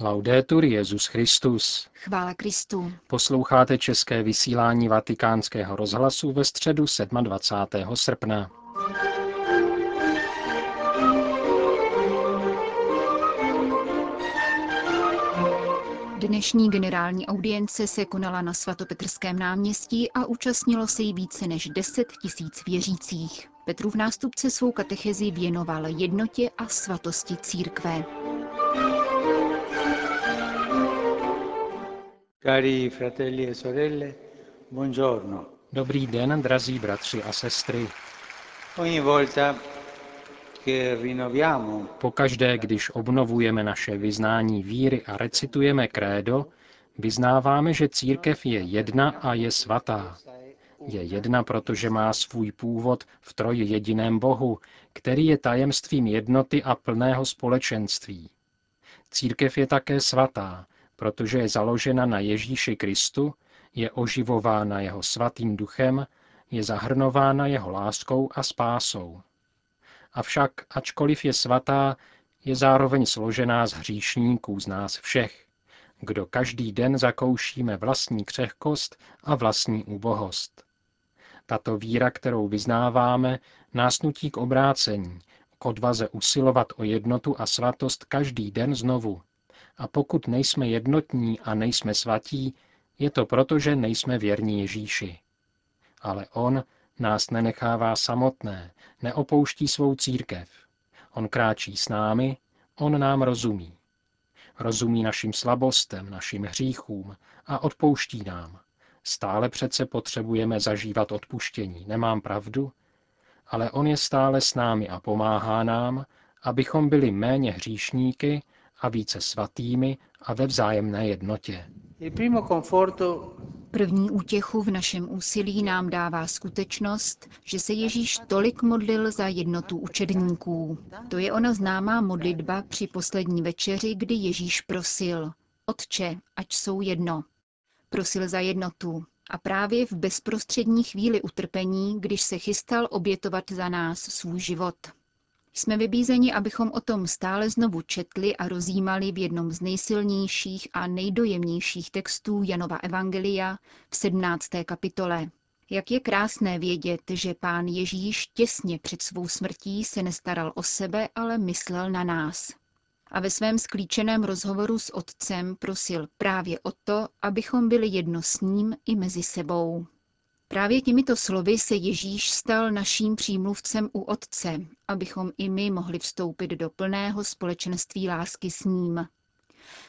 Laudetur Jezus Christus. Chvála Kristu. Posloucháte české vysílání Vatikánského rozhlasu ve středu 27. srpna. Dnešní generální audience se konala na svatopetrském náměstí a účastnilo se jí více než 10 tisíc věřících. Petrův nástupce svou katechezi věnoval jednotě a svatosti církve. Cari fratelli e sorelle, buongiorno. Dobrý den, drazí bratři a sestry. Ogni volta che rinnoviamo Pokaždé, když obnovujeme naše vyznání víry a recitujeme krédo, vyznáváme, že církev je jedna a je svatá. Je jedna, protože má svůj původ v trojjediném Bohu, který je tajemstvím jednoty a plného společenství. Církev je také svatá, protože je založena na Ježíši Kristu, je oživována jeho svatým duchem, je zahrnována jeho láskou a spásou. Avšak, ačkoliv je svatá, je zároveň složená z hříšníků z nás všech, kdo každý den zakoušíme vlastní křehkost a vlastní úbohost. Tato víra, kterou vyznáváme, nás nutí k obrácení, k odvaze usilovat o jednotu a svatost každý den znovu. A pokud nejsme jednotní a nejsme svatí, je to proto, že nejsme věrní Ježíši. Ale On nás nenechává samotné, neopouští svou církev. On kráčí s námi, on nám rozumí. Rozumí našim slabostem, našim hříchům a odpouští nám. Stále přece potřebujeme zažívat odpuštění, nemám pravdu? Ale on je stále s námi a pomáhá nám, abychom byli méně hříšníky a více svatými a ve vzájemné jednotě. Il primo conforto První útěchu v našem úsilí nám dává skutečnost, že se Ježíš tolik modlil za jednotu učedníků. To je ona známá modlitba při poslední večeři, kdy Ježíš prosil, Otče, ať jsou jedno. Prosil za jednotu. A právě v bezprostřední chvíli utrpení, když se chystal obětovat za nás svůj život. Jsme vybízeni, abychom o tom stále znovu četli a rozjímali v jednom z nejsilnějších a nejdojemnějších textů Janova Evangelia v 17. kapitole. Jak je krásné vědět, že pán Ježíš těsně před svou smrtí se nestaral o sebe, ale myslel na nás. A ve svém sklíčeném rozhovoru s otcem prosil právě o to, abychom byli jedno s ním i mezi sebou. Právě těmito slovy se Ježíš stal naším přímluvcem u Otce, abychom i my mohli vstoupit do plného společenství lásky s ním.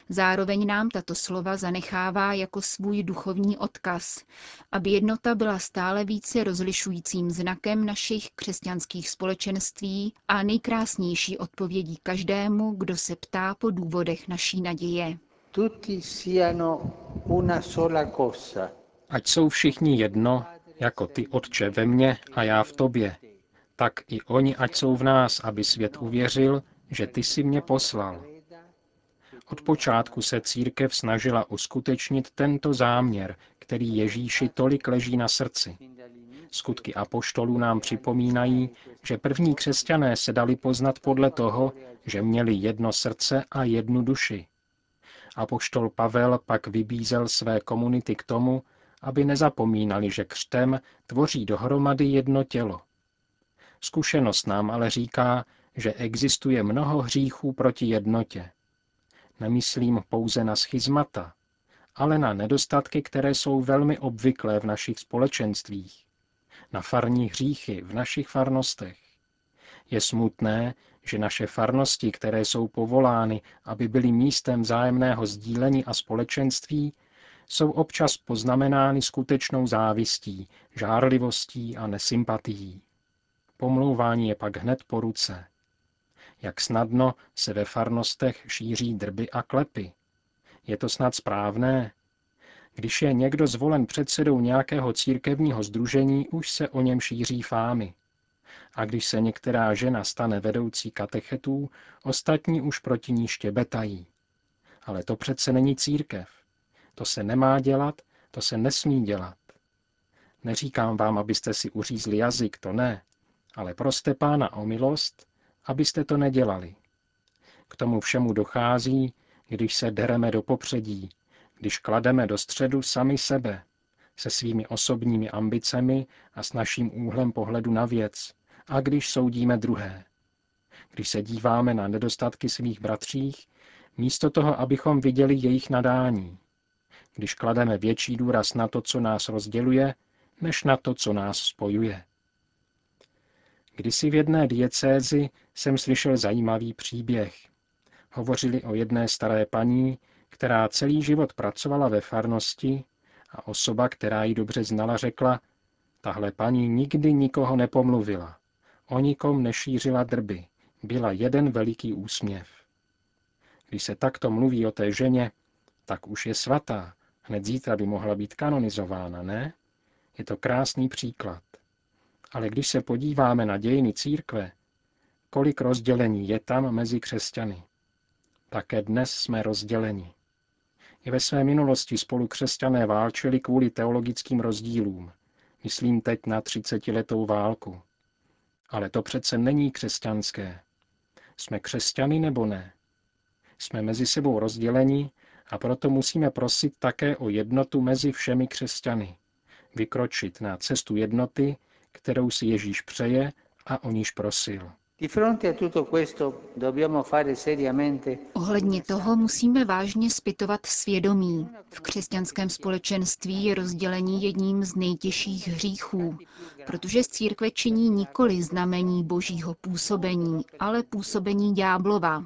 Zároveň nám tato slova zanechává jako svůj duchovní odkaz, aby jednota byla stále více rozlišujícím znakem našich křesťanských společenství a nejkrásnější odpovědí každému, kdo se ptá po důvodech naší naděje. tutti siano una sola cosa. Ať jsou všichni jedno, jako ty, Otče, ve mně a já v tobě, tak i oni ať jsou v nás, aby svět uvěřil, že ty jsi mě poslal. Od počátku se církev snažila uskutečnit tento záměr, který Ježíši tolik leží na srdci. Skutky apoštolů nám připomínají, že první křesťané se dali poznat podle toho, že měli jedno srdce a jednu duši. Apoštol Pavel pak vybízel své komunity k tomu, aby nezapomínali, že křtem tvoří dohromady jedno tělo. Zkušenost nám ale říká, že existuje mnoho hříchů proti jednotě. Nemyslím pouze na schizmata, ale na nedostatky, které jsou velmi obvyklé v našich společenstvích, na farní hříchy v našich farnostech. Je smutné, že naše farnosti, které jsou povolány, aby byly místem vzájemného sdílení a společenství, jsou občas poznamenány skutečnou závistí, žárlivostí a nesympatií. Pomlouvání je pak hned po ruce. Jak snadno se ve farnostech šíří drby a klepy. Je to snad správné? Když je někdo zvolen předsedou nějakého církevního združení, už se o něm šíří fámy. A když se některá žena stane vedoucí katechetů, ostatní už proti ní štěbetají. Ale to přece není církev. To se nemá dělat, to se nesmí dělat. Neříkám vám, abyste si uřízli jazyk, to ne, ale proste pána o milost, abyste to nedělali. K tomu všemu dochází, když se dereme do popředí, když klademe do středu sami sebe, se svými osobními ambicemi a s naším úhlem pohledu na věc, a když soudíme druhé. Když se díváme na nedostatky svých bratřích, místo toho, abychom viděli jejich nadání. Když klademe větší důraz na to, co nás rozděluje, než na to, co nás spojuje. Kdysi v jedné diecézi jsem slyšel zajímavý příběh. Hovořili o jedné staré paní, která celý život pracovala ve farnosti a osoba, která ji dobře znala, řekla, tahle paní nikdy nikoho nepomluvila, o nikom nešířila drby, byla jeden veliký úsměv. Když se takto mluví o té ženě, tak už je svatá, hned zítra by mohla být kanonizována, ne? Je to krásný příklad. Ale když se podíváme na dějiny církve, kolik rozdělení je tam mezi křesťany. Také dnes jsme rozděleni. I ve své minulosti spolu křesťané válčili kvůli teologickým rozdílům. Myslím teď na třicetiletou válku. Ale to přece není křesťanské. Jsme křesťany nebo ne? Jsme mezi sebou rozděleni a proto musíme prosit také o jednotu mezi všemi křesťany. Vykročit na cestu jednoty, kterou si Ježíš přeje a o níž prosil. Ohledně toho musíme vážně zpytovat svědomí. V křesťanském společenství je rozdělení jedním z nejtěžších hříchů, protože z církve činí nikoli znamení božího působení, ale působení ďáblova,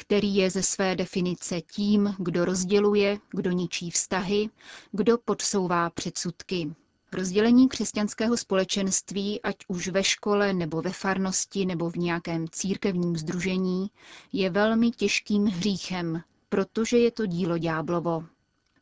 který je ze své definice tím, kdo rozděluje, kdo ničí vztahy, kdo podsouvá předsudky. Rozdělení křesťanského společenství, ať už ve škole nebo ve farnosti nebo v nějakém církevním združení, je velmi těžkým hříchem, protože je to dílo ďáblovo.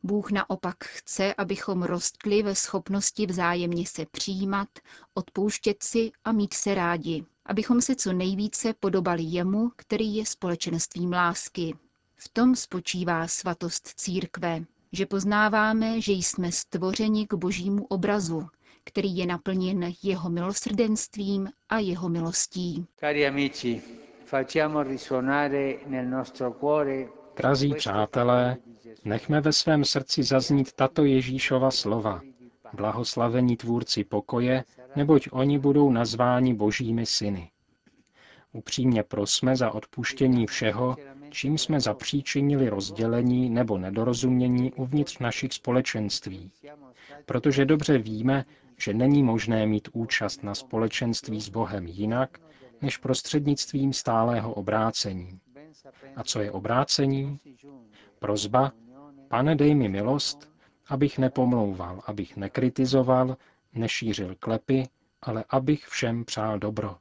Bůh naopak chce, abychom rostli ve schopnosti vzájemně se přijímat, odpouštět si a mít se rádi, abychom se co nejvíce podobali jemu, který je společenstvím lásky. V tom spočívá svatost církve že poznáváme, že jsme stvořeni k božímu obrazu, který je naplněn jeho milosrdenstvím a jeho milostí. Drazí přátelé, nechme ve svém srdci zaznít tato Ježíšova slova. Blahoslavení tvůrci pokoje, neboť oni budou nazváni božími syny. Upřímně prosme za odpuštění všeho, čím jsme zapříčinili rozdělení nebo nedorozumění uvnitř našich společenství. Protože dobře víme, že není možné mít účast na společenství s Bohem jinak, než prostřednictvím stálého obrácení. A co je obrácení? Prozba, pane dej mi milost, abych nepomlouval, abych nekritizoval, nešířil klepy, ale abych všem přál dobro.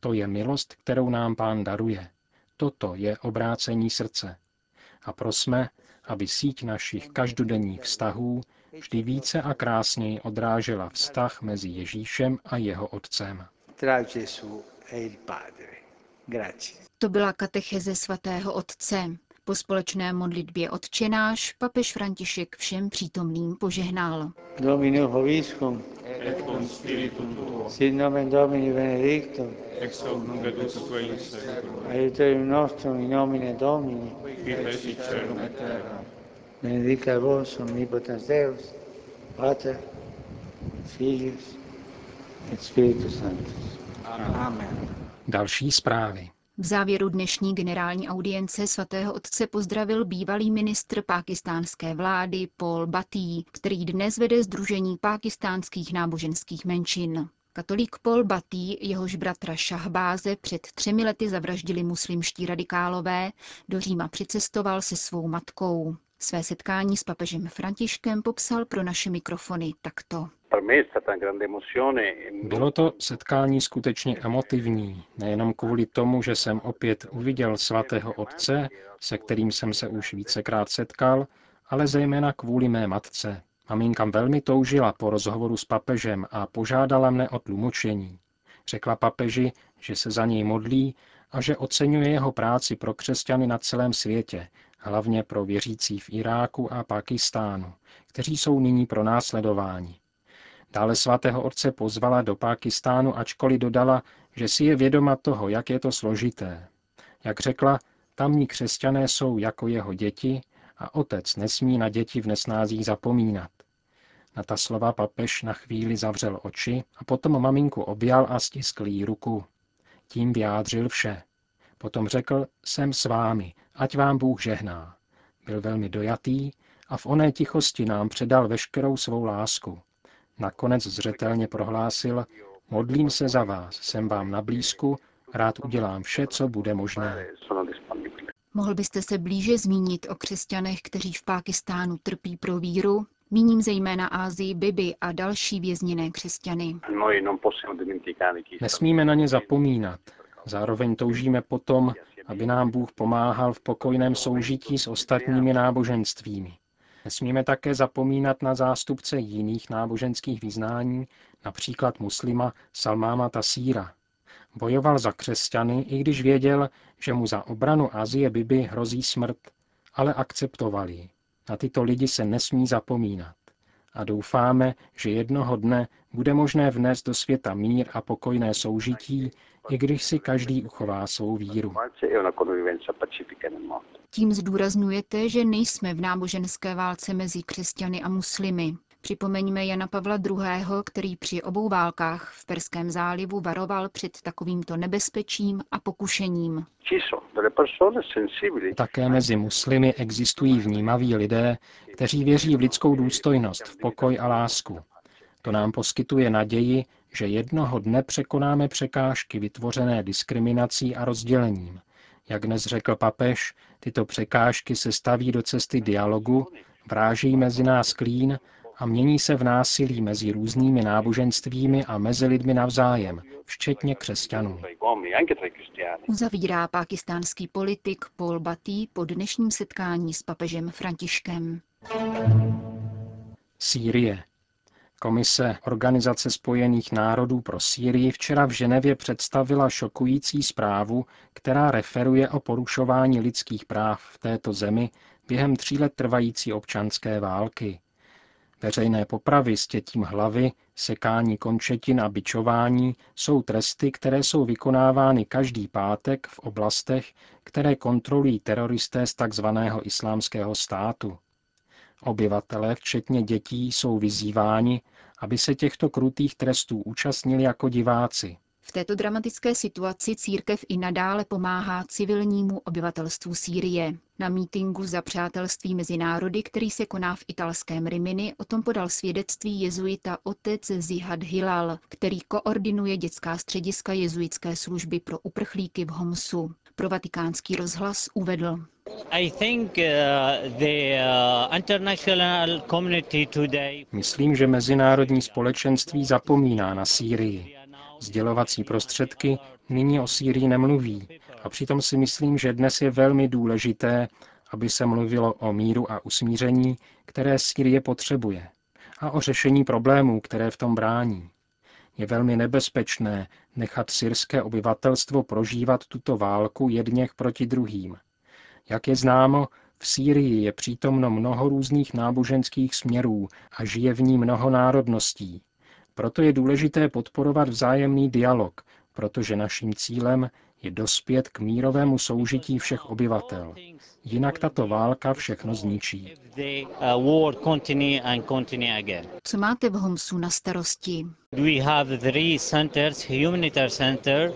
To je milost, kterou nám pán daruje. Toto je obrácení srdce. A prosme, aby síť našich každodenních vztahů vždy více a krásněji odrážela vztah mezi Ježíšem a jeho otcem. E to byla katecheze svatého otce. Po společné modlitbě odčenáš papež František všem přítomným požehnal. Domino hoviscum, et con spiritum tuo, sit nomen Domini benedictum, ex hoc nunc et usque in seculum, aiuterium nostrum in nomine Domini, qui feci celum et terra. Benedica vos omnipotens Deus, Pater, Filius et Spiritus Sanctus. Amen. Další zprávy. V závěru dnešní generální audience svatého otce pozdravil bývalý ministr pákistánské vlády Paul Batý, který dnes vede Združení pákistánských náboženských menšin. Katolík Paul Batý, jehož bratra Šahbáze před třemi lety zavraždili muslimští radikálové, do Říma přicestoval se svou matkou. Své setkání s papežem Františkem popsal pro naše mikrofony takto. Bylo to setkání skutečně emotivní, nejenom kvůli tomu, že jsem opět uviděl svatého otce, se kterým jsem se už vícekrát setkal, ale zejména kvůli mé matce. Maminka velmi toužila po rozhovoru s papežem a požádala mne o tlumočení. Řekla papeži, že se za něj modlí a že oceňuje jeho práci pro křesťany na celém světě, hlavně pro věřící v Iráku a Pakistánu, kteří jsou nyní pro následování. Dále svatého otce pozvala do Pákistánu, ačkoliv dodala, že si je vědoma toho, jak je to složité. Jak řekla, Tamní křesťané jsou jako jeho děti a otec nesmí na děti v nesnázích zapomínat. Na ta slova papež na chvíli zavřel oči a potom maminku objal a stiskl jí ruku. Tím vyjádřil vše. Potom řekl, jsem s vámi, ať vám Bůh žehná. Byl velmi dojatý a v oné tichosti nám předal veškerou svou lásku. Nakonec zřetelně prohlásil, modlím se za vás, jsem vám na blízku, rád udělám vše, co bude možné. Mohl byste se blíže zmínit o křesťanech, kteří v Pákistánu trpí pro víru? Míním zejména Ázii Bibi a další vězněné křesťany. Nesmíme na ně zapomínat. Zároveň toužíme potom, aby nám Bůh pomáhal v pokojném soužití s ostatními náboženstvími. Nesmíme také zapomínat na zástupce jiných náboženských vyznání, například muslima Salmáma Tasíra. Bojoval za křesťany, i když věděl, že mu za obranu Azie Biby hrozí smrt, ale akceptoval ji. Na tyto lidi se nesmí zapomínat. A doufáme, že jednoho dne bude možné vnést do světa mír a pokojné soužití, i když si každý uchová svou víru. Tím zdůraznujete, že nejsme v náboženské válce mezi křesťany a muslimy. Připomeňme Jana Pavla II., který při obou válkách v Perském zálivu varoval před takovýmto nebezpečím a pokušením. Také mezi muslimy existují vnímaví lidé, kteří věří v lidskou důstojnost, v pokoj a lásku. To nám poskytuje naději, že jednoho dne překonáme překážky vytvořené diskriminací a rozdělením. Jak dnes řekl papež, tyto překážky se staví do cesty dialogu, vráží mezi nás klín a mění se v násilí mezi různými náboženstvími a mezi lidmi navzájem, včetně křesťanů. Uzavírá pakistánský politik Paul Batty po dnešním setkání s papežem Františkem. Sýrie. Komise Organizace spojených národů pro Sýrii včera v Ženevě představila šokující zprávu, která referuje o porušování lidských práv v této zemi během tří let trvající občanské války. Veřejné popravy s tětím hlavy, sekání končetin a bičování jsou tresty, které jsou vykonávány každý pátek v oblastech, které kontrolují teroristé z tzv. islámského státu. Obyvatelé, včetně dětí, jsou vyzýváni, aby se těchto krutých trestů účastnili jako diváci. V této dramatické situaci církev i nadále pomáhá civilnímu obyvatelstvu Sýrie. Na mítingu za přátelství mezi národy, který se koná v italském Rimini, o tom podal svědectví jezuita otec Zihad Hilal, který koordinuje dětská střediska jezuitské služby pro uprchlíky v Homsu. Pro vatikánský rozhlas uvedl. Myslím, že mezinárodní společenství zapomíná na Sýrii. Sdělovací prostředky nyní o Sýrii nemluví a přitom si myslím, že dnes je velmi důležité, aby se mluvilo o míru a usmíření, které Sýrie potřebuje, a o řešení problémů, které v tom brání. Je velmi nebezpečné nechat syrské obyvatelstvo prožívat tuto válku jedněch proti druhým. Jak je známo, v Sýrii je přítomno mnoho různých náboženských směrů a žije v ní mnoho národností. Proto je důležité podporovat vzájemný dialog, protože naším cílem je dospět k mírovému soužití všech obyvatel. Jinak tato válka všechno zničí. Co máte v Homsu na starosti?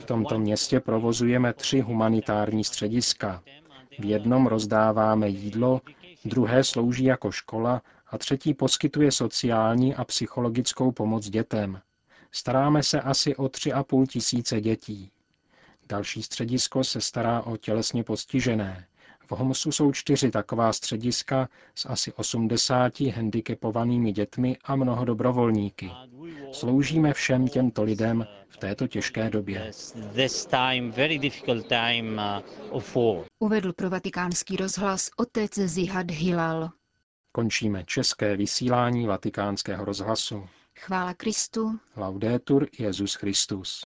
V tomto městě provozujeme tři humanitární střediska. V jednom rozdáváme jídlo, druhé slouží jako škola a třetí poskytuje sociální a psychologickou pomoc dětem. Staráme se asi o tři a půl tisíce dětí. Další středisko se stará o tělesně postižené. V Homsu jsou čtyři taková střediska s asi 80 handicapovanými dětmi a mnoho dobrovolníky. Sloužíme všem těmto lidem v této těžké době. Uvedl pro vatikánský rozhlas otec Zihad Hilal. Končíme české vysílání vatikánského rozhlasu. Chvála Kristu. Laudetur Jezus Christus.